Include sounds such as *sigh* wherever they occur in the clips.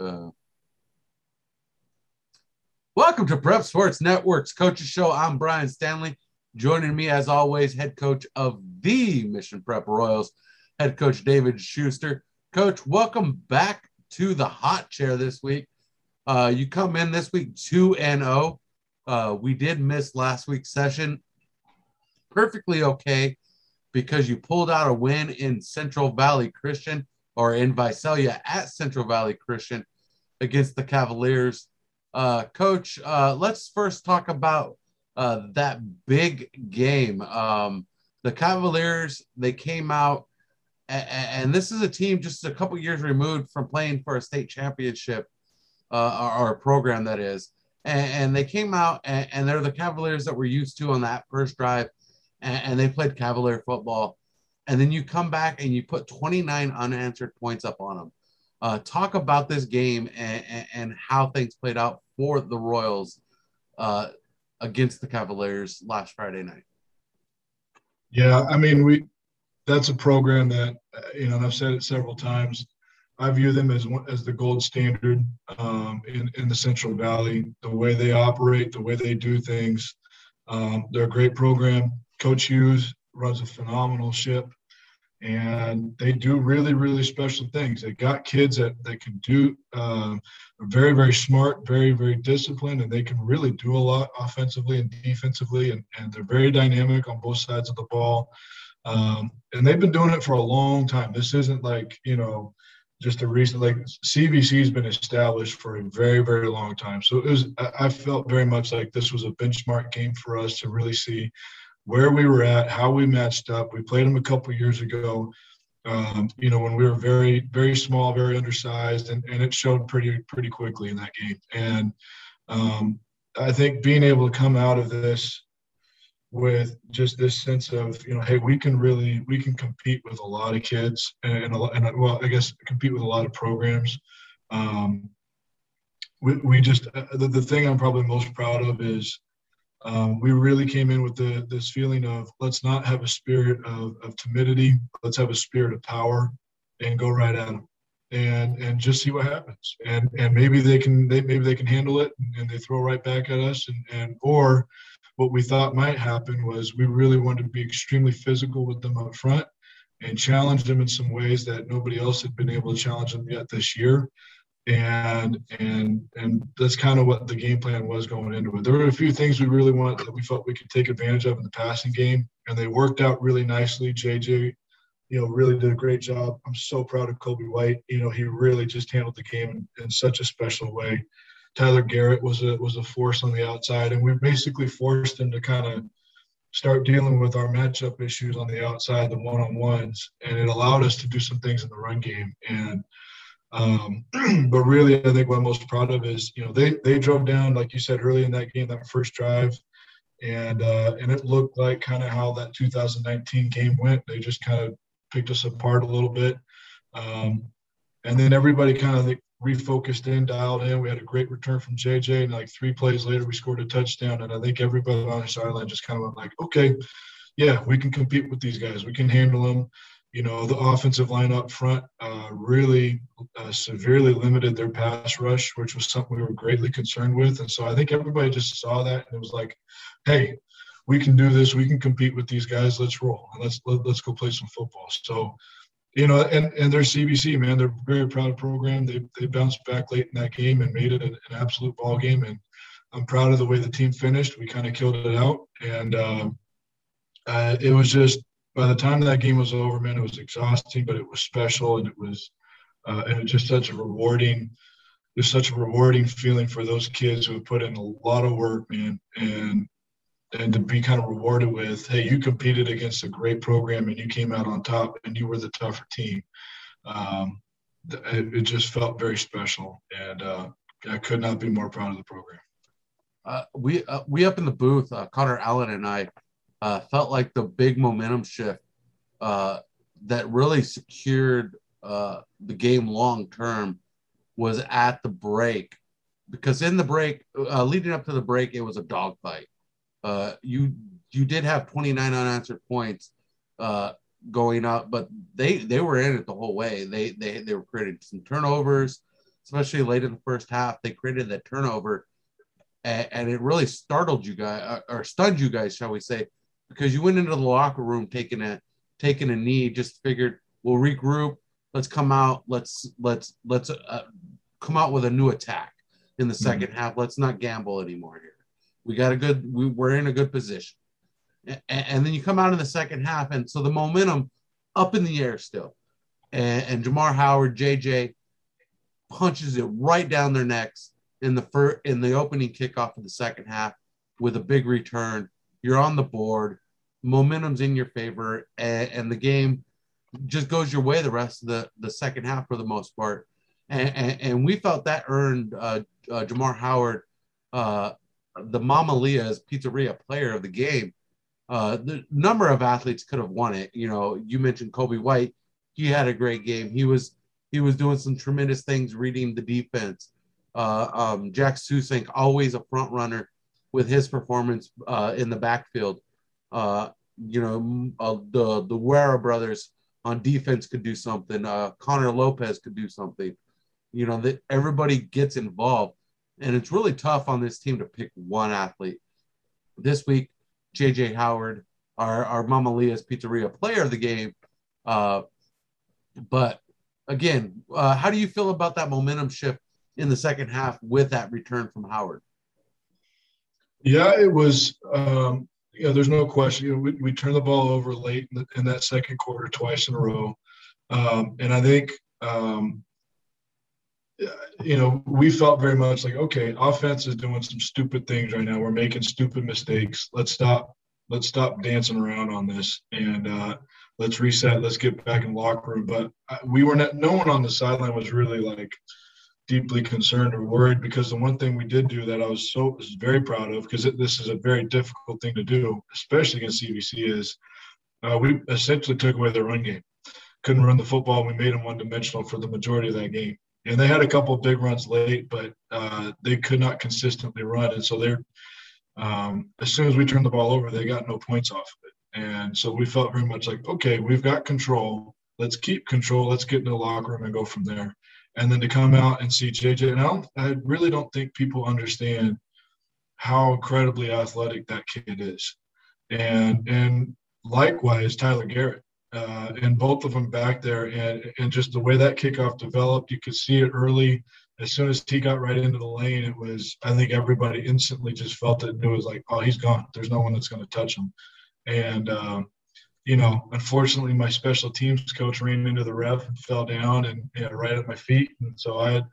Uh, welcome to Prep Sports Network's Coaches Show. I'm Brian Stanley. Joining me, as always, head coach of the Mission Prep Royals, head coach David Schuster. Coach, welcome back to the hot chair this week. Uh, you come in this week 2 and 0. Uh, we did miss last week's session. Perfectly okay because you pulled out a win in Central Valley Christian or in Visalia at Central Valley Christian against the Cavaliers. Uh, Coach, uh, let's first talk about uh, that big game. Um, the Cavaliers, they came out, and, and, this is a team just a couple years removed from playing for a state championship uh, or, or, program that is. And, and they came out, and, and, they're the Cavaliers that we're used to on that first drive, and, they played Cavalier football. And then you come back and you put 29 unanswered points up on them. Uh, talk about this game and, and, how things played out for the Royals uh, against the Cavaliers last Friday night. Yeah, I mean, we that's a program that you know, and I've said it several times. I view them as as the gold standard um, in in the Central Valley. The way they operate, the way they do things, um, they're a great program. Coach Hughes runs a phenomenal ship. And they do really really special things. They got kids that, that can do uh, very very smart very very disciplined and they can really do a lot offensively and defensively and, and they're very dynamic on both sides of the ball. Um, and they've been doing it for a long time. This isn't like you know just a recent like cvc has been established for a very very long time. So it was i felt very much like this was a benchmark game for us to really see where we were at, how we matched up. We played them a couple years ago, um, you know, when we were very, very small, very undersized, and, and it showed pretty, pretty quickly in that game. And um, I think being able to come out of this with just this sense of, you know, hey, we can really, we can compete with a lot of kids and, and, and well, I guess compete with a lot of programs. Um, we, we just, uh, the, the thing I'm probably most proud of is, um, we really came in with the, this feeling of let's not have a spirit of, of timidity, let's have a spirit of power and go right at them and and just see what happens. And and maybe they can they maybe they can handle it and, and they throw right back at us. And and or what we thought might happen was we really wanted to be extremely physical with them up front and challenge them in some ways that nobody else had been able to challenge them yet this year and and and that's kind of what the game plan was going into it. There were a few things we really wanted that we felt we could take advantage of in the passing game, and they worked out really nicely. JJ, you know, really did a great job. I'm so proud of Kobe White. You know, he really just handled the game in, in such a special way. Tyler Garrett was a was a force on the outside, and we basically forced him to kind of start dealing with our matchup issues on the outside, the one on ones, and it allowed us to do some things in the run game and um, *clears throat* but really, I think what I'm most proud of is, you know, they they drove down, like you said early in that game, that first drive, and uh, and it looked like kind of how that 2019 game went. They just kind of picked us apart a little bit, um, and then everybody kind of refocused in, dialed in. We had a great return from JJ, and like three plays later, we scored a touchdown. And I think everybody on the sideline just kind of went like, okay, yeah, we can compete with these guys. We can handle them you know, the offensive line up front uh, really uh, severely limited their pass rush, which was something we were greatly concerned with. And so I think everybody just saw that and it was like, hey, we can do this. We can compete with these guys. Let's roll and let's let, us let us go play some football. So, you know, and and their CVC man, they're very proud of the program. They they bounced back late in that game and made it an, an absolute ball game. And I'm proud of the way the team finished. We kind of killed it out, and um, uh, it was just by the time that game was over, man, it was exhausting, but it was special and it was uh, and it just such a rewarding, just such a rewarding feeling for those kids who have put in a lot of work, man, and and to be kind of rewarded with, hey, you competed against a great program and you came out on top and you were the tougher team. Um, it, it, just felt very special, and uh, I could not be more proud of the program. Uh, we uh, we up in the booth, uh, Connor Allen and I uh, felt like the big momentum shift uh, that really secured uh, the game long term was at the break. Because in the break, uh, leading up to the break, it was a dogfight. Uh, you you did have 29 unanswered points uh, going up, but they they were in it the whole way. They they they were creating some turnovers. especially late in the first half. They created that turnover, and, and it really startled you guys or stunned you guys, shall we say, because you went into the locker room taking a taking a knee. Just figured we'll regroup. Let's come out. Let's let's let's uh, come out with a new attack in the 2nd mm-hmm. half. Let's not gamble anymore here. We got a good. We, we're in a good position, and, and then you come out in the second half, and so the momentum up in the air still, and, and Jamar Howard, JJ punches it right down their necks in the first in the opening kickoff of the second half with a big return. You're on the board, momentum's in your favor, and, and the game just goes your way the rest of the, the second half for the most part. And, and, and we felt that earned uh, uh, Jamar Howard uh, the Mama Leah's Pizzeria Player of the Game. Uh, the number of athletes could have won it. You know, you mentioned Kobe White. He had a great game. He was he was doing some tremendous things, reading the defense. Uh, um, Jack Susank, always a front runner with his performance uh, in the backfield. Uh, you know, uh, the the Guerra brothers on defense could do something. Uh, Connor Lopez could do something. You know that everybody gets involved, and it's really tough on this team to pick one athlete. This week, JJ Howard, our our Mama Leah's Pizzeria Player of the Game. Uh, but again, uh, how do you feel about that momentum shift in the second half with that return from Howard? Yeah, it was. Um, yeah, there's no question. You know, we, we turned the ball over late in, the, in that second quarter twice in a row, um, and I think um, you know we felt very much like okay, offense is doing some stupid things right now. We're making stupid mistakes. Let's stop. Let's stop dancing around on this and uh, let's reset. Let's get back in locker room. But uh, we were not. No one on the sideline was really like deeply concerned or worried because the one thing we did do that I was so was very proud of because this is a very difficult thing to do, especially against CVC, is uh, we essentially took away their run game. Couldn't run the football. We made them one dimensional for the majority of that game. And they had a couple big runs late, but uh, they could not consistently run. And so they're um, as soon as we turned the ball over, they got no points off of it. And so we felt very much like, okay, we've got control. Let's keep control. Let's get in the locker room and go from there and then to come out and see JJ. And I, don't, I really don't think people understand how incredibly athletic that kid is, and and likewise Tyler Garrett. Uh, and both of them back there, and and just the way that kickoff developed, you could see it early. As soon as he got right into the lane, it was I think everybody instantly just felt it and it was like, oh, he's gone. There's no one that's going to touch him. And um, you know, unfortunately, my special teams coach ran into the ref and fell down and know, right at my feet. And so I had,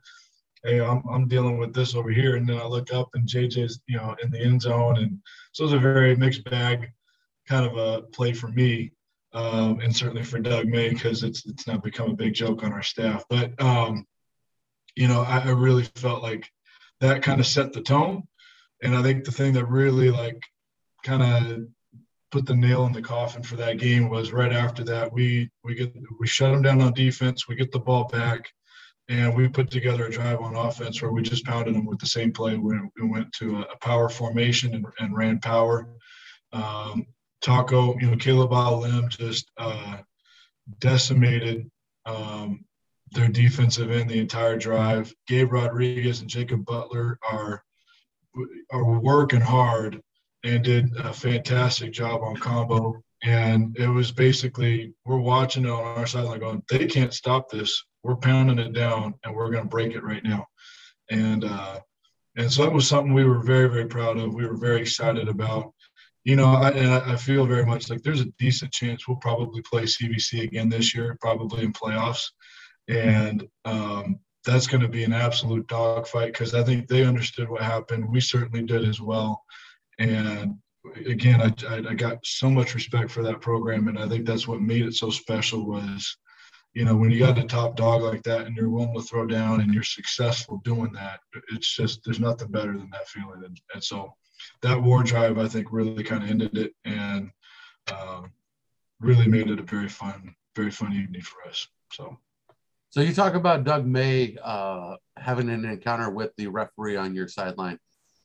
hey, I'm, I'm dealing with this over here. And then I look up and JJ's, you know, in the end zone. And so it was a very mixed bag kind of a play for me. Um, and certainly for Doug May, because it's, it's now become a big joke on our staff. But, um, you know, I, I really felt like that kind of set the tone. And I think the thing that really like kind of put the nail in the coffin for that game was right after that we we get we shut them down on defense we get the ball back and we put together a drive on offense where we just pounded them with the same play we, we went to a, power formation and, and ran power. Um, taco you know caleb alim just uh, decimated um, their defensive end the entire drive. Gabe rodriguez and jacob butler are are working hard and did a fantastic job on combo. And it was basically we're watching it on our sideline going, they can't stop this. We're pounding it down and we're going to break it right now. And uh, and so that was something we were very very proud of. We were very excited about. You know, I, and I feel very much like there's a decent chance we'll probably play CVC again this year, probably in playoffs. And um, that's going to be an absolute dogfight because I think they understood what happened. We certainly did as well. And again, I, I got so much respect for that program, and I think that's what made it so special. Was you know when you got a top dog like that, and you're willing to throw down, and you're successful doing that, it's just there's nothing better than that feeling. And, and so that war drive, I think, really kind of ended it, and um, really made it a very fun, very fun evening for us. So. So you talk about Doug May uh, having an encounter with the referee on your sideline.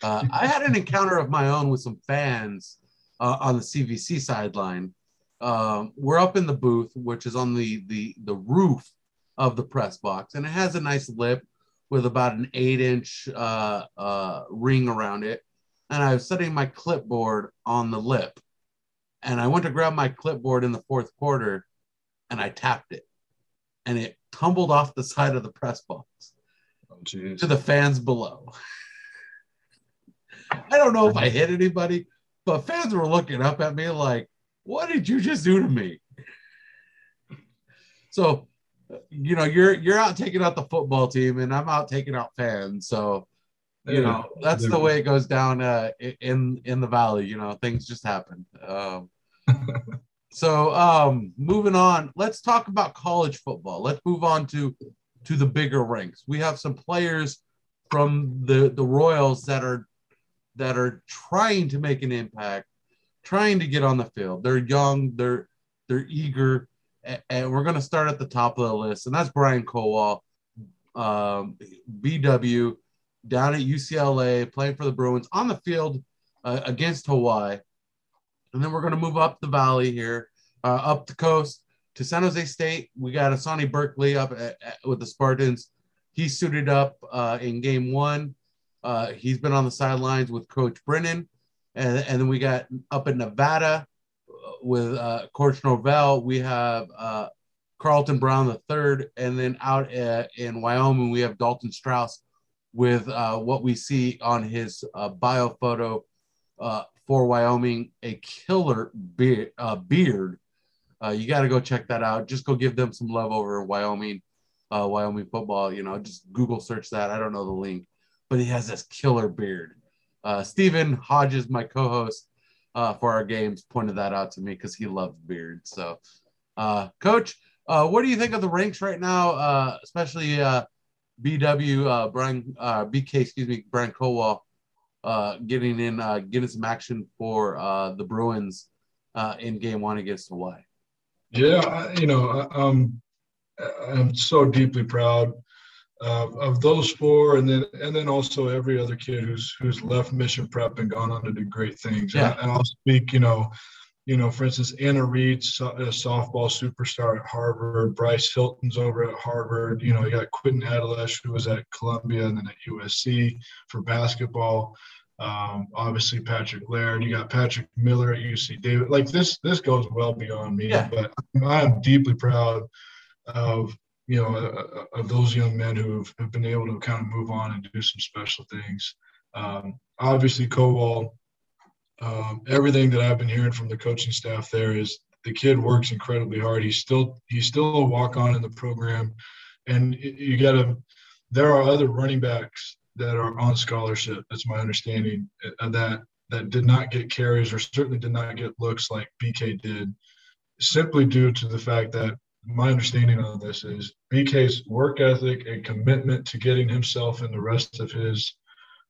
Uh, I had an encounter of my own with some fans uh, on the CVC sideline. Um, we're up in the booth, which is on the, the the roof of the press box, and it has a nice lip with about an eight inch uh, uh, ring around it. And I was setting my clipboard on the lip. And I went to grab my clipboard in the fourth quarter and I tapped it. And it tumbled off the side of the press box oh, to the fans below. *laughs* I don't know if I hit anybody, but fans were looking up at me like, what did you just do to me? So you know, you're you're out taking out the football team, and I'm out taking out fans. So, you know, that's the way it goes down uh, in in the valley. You know, things just happen. Um, *laughs* so, um, moving on, let's talk about college football. Let's move on to to the bigger ranks. We have some players from the the Royals that are that are trying to make an impact, trying to get on the field. They're young. They're they're eager and we're going to start at the top of the list, and that's Brian Kowal, um, BW, down at UCLA, playing for the Bruins on the field uh, against Hawaii. And then we're going to move up the valley here, uh, up the coast to San Jose State. We got Asani Berkeley up at, at, with the Spartans. He suited up uh, in game one. Uh, he's been on the sidelines with Coach Brennan. And, and then we got up in Nevada with uh, Coach Norvell, we have uh, Carlton Brown the third, and then out uh, in Wyoming we have Dalton Strauss with uh, what we see on his uh, bio photo uh, for Wyoming, a killer beard. beard. you got to go check that out. Just go give them some love over in Wyoming, Wyoming football. You know, just Google search that. I don't know the link, but he has this killer beard. Stephen Hodges, my co-host, uh, for our games pointed that out to me because he loves beards. So, uh, Coach, uh, what do you think of the ranks right now, uh, especially uh, BW uh, Brian uh, BK, excuse me, Brian uh, getting in, uh, getting some action for uh, the Bruins uh, in Game One against Hawaii. Yeah, you know, I'm I'm so deeply proud uh, of those four, and then and then also every other kid who's who's left Mission Prep and gone on to do great things. Yeah. And, and I'll speak, you know, you know, for instance, Anna Reed, a softball superstar at Harvard. Bryce Hilton's over at Harvard. You know, you got Quinton Adlesh, who was at Columbia and then at USC for basketball. Um, obviously, Patrick Laird. You got Patrick Miller at UC Davis. Like this, this goes well beyond me. Yeah. But I am deeply proud of you know, uh, uh, of those young men who have, been able to kind of move on and do some special things. Um, obviously, Kowal, um, everything that I've been hearing from the coaching staff there is the kid works incredibly hard. He's still he's still a walk on in the program, and you got to. There are other running backs that are on scholarship. That's my understanding. Uh, that that did not get carries or certainly did not get looks like BK did, simply due to the fact that my understanding of this is BK's work ethic and commitment to getting himself and the rest of his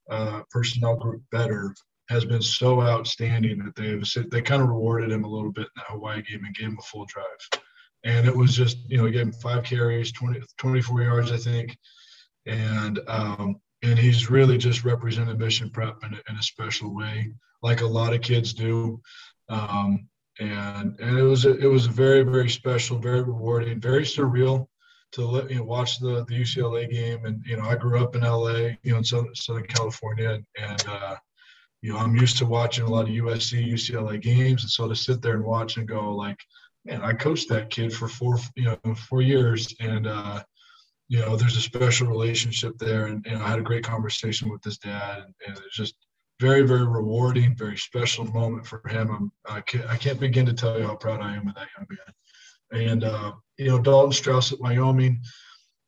uh, personnel group better has been so outstanding that they've they kind of rewarded him a little bit in that Hawaii game and gave him a full drive. And it was just, you know, he gave him five carries, 20, 24 yards, I think. And um, and he's really just represented mission prep in a, in a special way, like a lot of kids do. Um, and and it was a, it was a very very special, very rewarding, very surreal to let, you know, watch the the UCLA game. And you know, I grew up in LA, you know, in Southern, Southern California, and, uh, you know, I'm used to watching a lot of USC, UCLA games, and so to sit there and watch and go like, man, I coached that kid for four you know four years, and uh, you know, there's a special relationship there, and, and I had a great conversation with his dad, and, and it's just very, very rewarding, very special moment for him. I'm, I can't, I can't begin to tell you how proud I am of that young man. And, uh, you know, Dalton Strauss at Wyoming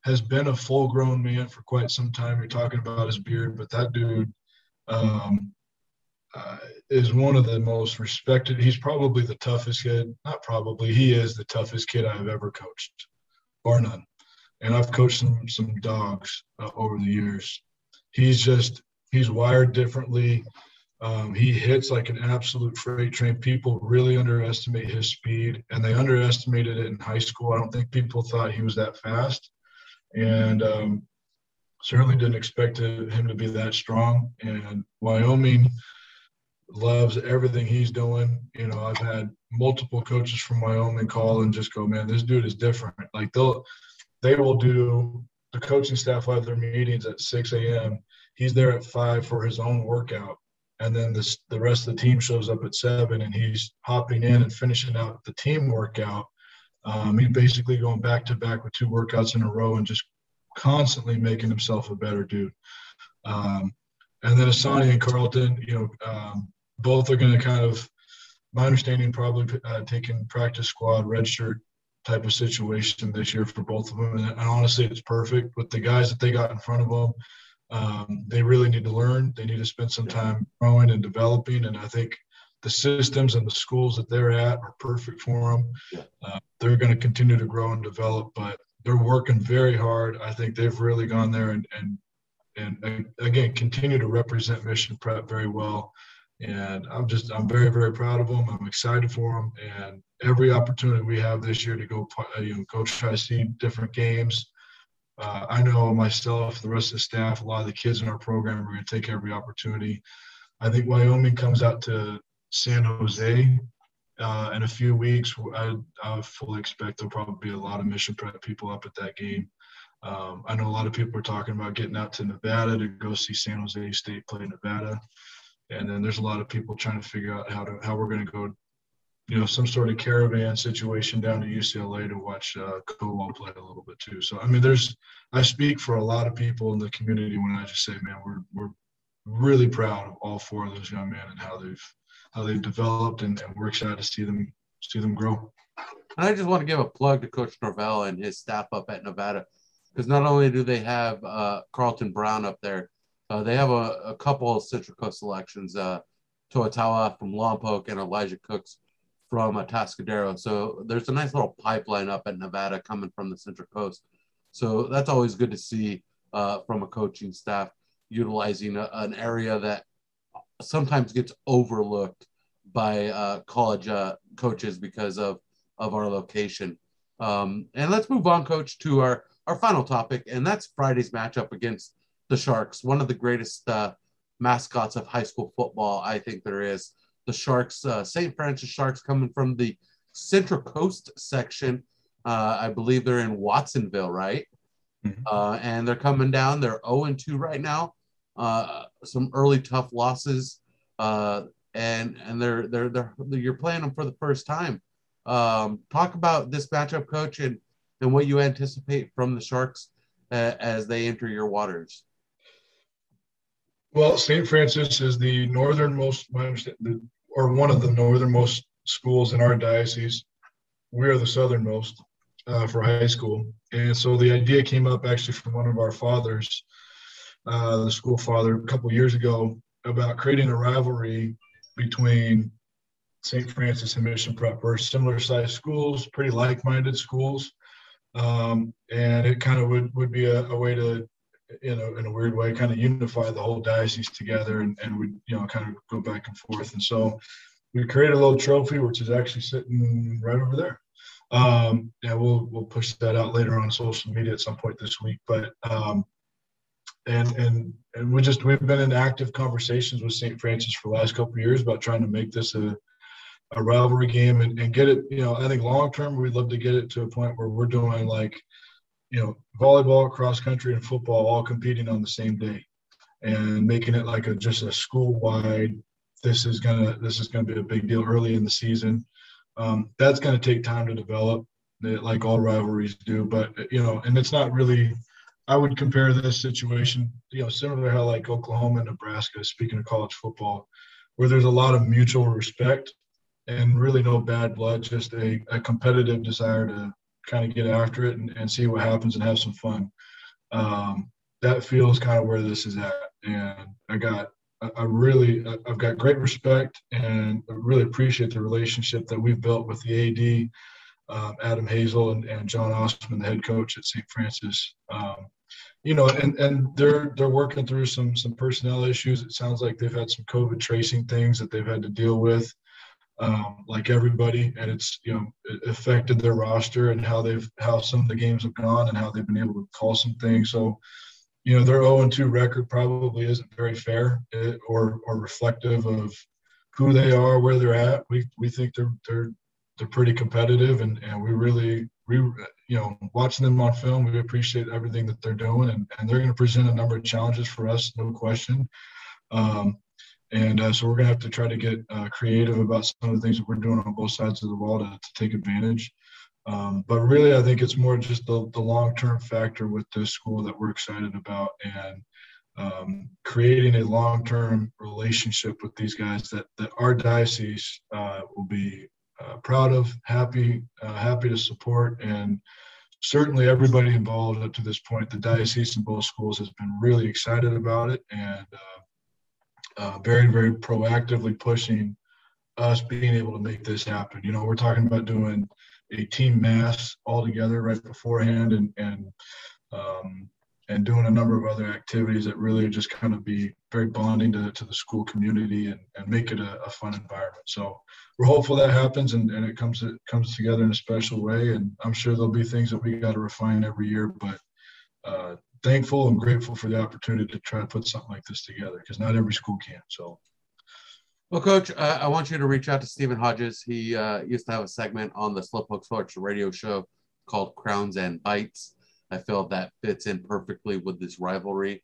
has been a full grown man for quite some time. You're talking about his beard, but that dude um, uh, is one of the most respected. He's probably the toughest kid. Not probably, he is the toughest kid I've ever coached, bar none. And I've coached some, some dogs uh, over the years. He's just he's wired differently. Um, he hits like an absolute freight train. People really underestimate his speed, and they underestimated it in high school. I don't think people thought he was that fast, and um, certainly didn't expect him to be that strong. And Wyoming loves everything he's doing. You know, I've had multiple coaches from Wyoming call and just go, "Man, this dude is different." Like they'll they will do the coaching staff have their meetings at 6 a.m. He's there at five for his own workout, and then this the rest of the team shows up at seven, and he's hopping in and finishing out the team workout. Um, he's basically going back to back with two workouts in a row and just constantly making himself a better dude. Um, and then Asani and Carlton, you know, um, both are going to kind of, my understanding, probably uh, taking practice squad redshirt type of situation this year for both of them. And, honestly, it's perfect with the guys that they got in front of them. Um, they really need to learn. They need to spend some time growing and developing. And I think the systems and the schools that they're at are perfect for them. Uh, they're going to continue to grow and develop, but they're working very hard. I think they've really gone there and and and again continue to represent Mission Prep very well. And I'm just I'm very very proud of them. I'm excited for them, and every opportunity we have this year to go uh, you know go try to see different games. Uh, I know myself, the rest of the staff, a lot of the kids in our program are going to take every opportunity. I think Wyoming comes out to San Jose uh, in a few weeks. I, I fully expect there'll probably be a lot of mission prep people up at that game. Um, I know a lot of people are talking about getting out to Nevada to go see San Jose State play Nevada, and then there's a lot of people trying to figure out how to how we're going to go, you know, some sort of caravan situation down to UCLA to watch uh, Kowal play a little bit too. So I mean, there's I speak for a lot of people in the community when I just say, man, we're we're really proud of all four of those young men and how they've how they've developed, and, and we're excited to see them see them grow. And I just want to give a plug to Coach Norvell and his staff up at Nevada, because not only do they have uh, Carlton Brown up there, uh, they have a, a, couple of Central Coast selections, uh, Toa Taua from Lompoc and Elijah Cooks from Atascadero. So there's a nice little pipeline up at Nevada coming from the Central Coast. So that's always good to see uh, from a coaching staff utilizing a, an area that sometimes gets overlooked by uh, college uh, coaches because of of our location. Um, and let's move on, coach, to our our final topic, and that's Friday's matchup against the Sharks, one of the greatest uh, mascots of high school football, I think there is. The Sharks, uh, St. Francis Sharks, coming from the Central Coast section. Uh, I believe they're in Watsonville, right? Mm-hmm. Uh, and they're coming down. They're 0 2 right now uh, some early tough losses, uh, and and they're, they're they're you're playing them for the first time. Um, talk about this matchup, coach, and and what you anticipate from the Sharks uh, as they enter your waters. Well, St. Francis is the northernmost, or one of the northernmost schools in our diocese. We are the southernmost uh, for high school, and so the idea came up actually from one of our fathers uh, the school father a couple years ago about creating a rivalry between St. Francis and Mission Prep. We're similar sized schools, pretty like minded schools. Um, and it kind of would, would be a, a, way to, you know, in a weird way, kind of unify the whole diocese together and, and we, you know, kind of go back and forth. And so we created a little trophy, which is actually sitting right over there. Um, yeah, we'll, we'll push that out later on social media at some point this week. But um, and and and we just we've been in active conversations with St. Francis for the last couple years about trying to make this a a rivalry game and, and get it. You know, I think long term we'd love to get it to a point where we're doing like, you know, volleyball, cross country, and football all competing on the same day, and making it like a just a school wide. This is gonna this is gonna be a big deal early in the season. Um, that's gonna take time to develop, like all rivalries do. But you know, and it's not really I would compare this situation, you know, similar to how like Oklahoma and Nebraska, speaking of college football, where there's a lot of mutual respect and really no bad blood, just a, a competitive desire to kind of get after it and, and see what happens and have some fun. Um, that feels kind of where this is at. And I got, I really, I've got great respect and I really appreciate the relationship that we've built with the AD um, Adam Hazel and, and John Osman, the head coach at St. Francis. Um, you know, and and they're they're working through some some personnel issues. It sounds like they've had some COVID tracing things that they've had to deal with, um, like everybody, and it's you know affected their roster and how they've how some of the games have gone and how they've been able to call some things. So, you know, their 0 2 record probably isn't very fair eh, or or reflective of who they are, where they're at. We we think they're they're they're pretty competitive, and and we really we you know, watching them on film, we appreciate everything that they're doing, and, and they're going to present a number of challenges for us, no question. Um, and uh, so we're going to have to try to get uh, creative about some of the things that we're doing on both sides of the wall to, to take advantage. Um, but really, I think it's more just the, the long term factor with this school that we're excited about and um, creating a long term relationship with these guys that, that our diocese uh, will be uh, proud of, happy, uh, happy to support. And certainly everybody involved up to this point, the diocese and both schools has been really excited about it and uh, uh, very, very proactively pushing us being able to make this happen. You know, we're talking about doing a team mass all together right beforehand and, and, um, and doing a number of other activities that really just kind of be very bonding to, to the school community and, and make it a, a fun environment. So we're hopeful that happens and, and it comes it comes together in a special way. And I'm sure there'll be things that we got to refine every year, but uh, thankful and grateful for the opportunity to try to put something like this together because not every school can. So. Well, Coach, uh, I want you to reach out to Stephen Hodges. He uh, used to have a segment on the Slowpoke Sports radio show called Crowns and Bites. I feel that fits in perfectly with this rivalry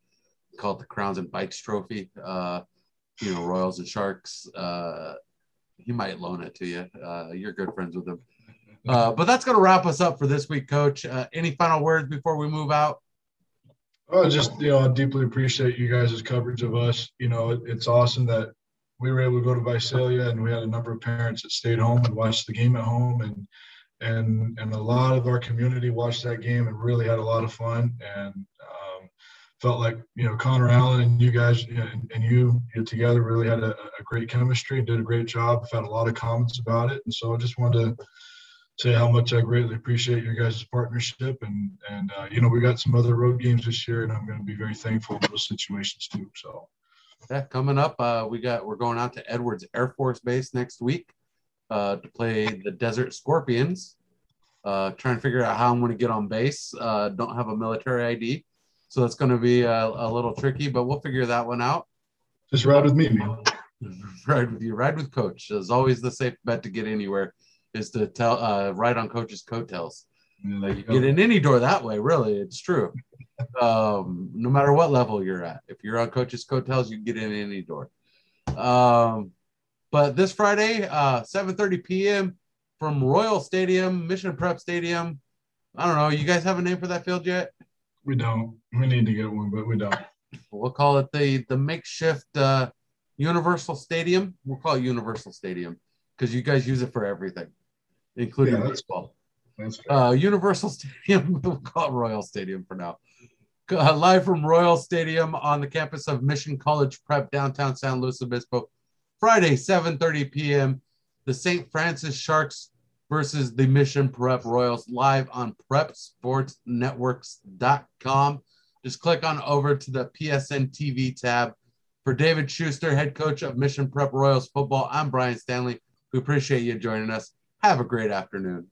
called the Crowns and Bites Trophy. Uh, you know, Royals and Sharks. Uh, he might loan it to you. Uh, you're good friends with him. *laughs* Uh, but that's going to wrap us up for this week, Coach. Uh, any final words before we move out? Oh, just you know, I deeply appreciate you guys' coverage of us. You know, it, it's awesome that we were able to go to Visalia, and we had a number of parents that stayed home and watched the game at home, and and and a lot of our community watched that game and really had a lot of fun. And um, felt like you know Connor Allen and you guys and, and you, you together really had a, a, great chemistry did a great job. I've had a lot of comments about it, and so I just wanted to say how much I greatly appreciate your guys' partnership. And and uh, you know we got some other road games this year, and I'm going to be very thankful for those situations too. So. Yeah, coming up, uh, we got we're going out to Edwards Air Force Base next week uh, to play the Desert Scorpions. Uh, trying to figure out how I'm going to get on base. Uh, don't have a military ID, so that's going to be a, a, little tricky, but we'll figure that one out. Just ride with me, man. *laughs* ride with you. Ride with coach. Is always the safe bet to get anywhere is to tell uh, ride on coach's coattails. Yeah, you get in any door that way. Really, it's true. *laughs* um, no matter what level you're at, if you're on coach's coattails, you can get in any door. Um, but this Friday, uh, 7:30 p.m. from Royal Stadium, Mission Prep Stadium. I don't know. You guys have a name for that field yet? We don't. We need to get one, but we don't. We'll call it the the makeshift uh, Universal Stadium. We'll call it Universal Stadium because you guys use it for everything, including yeah, baseball. Uh, Universal *laughs* Stadium. we'll call it Royal Stadium for now. Uh, live from Royal Stadium on the campus of Mission College Prep, downtown San Luis Obispo, Friday, 7:30 p.m. The St. Francis Sharks versus the Mission Prep Royals live on prepsportsnetworks.com. Just click on over to the PSN TV tab. For David Schuster, head coach of Mission Prep Royals football, I'm Brian Stanley. We appreciate you joining us. Have a great afternoon.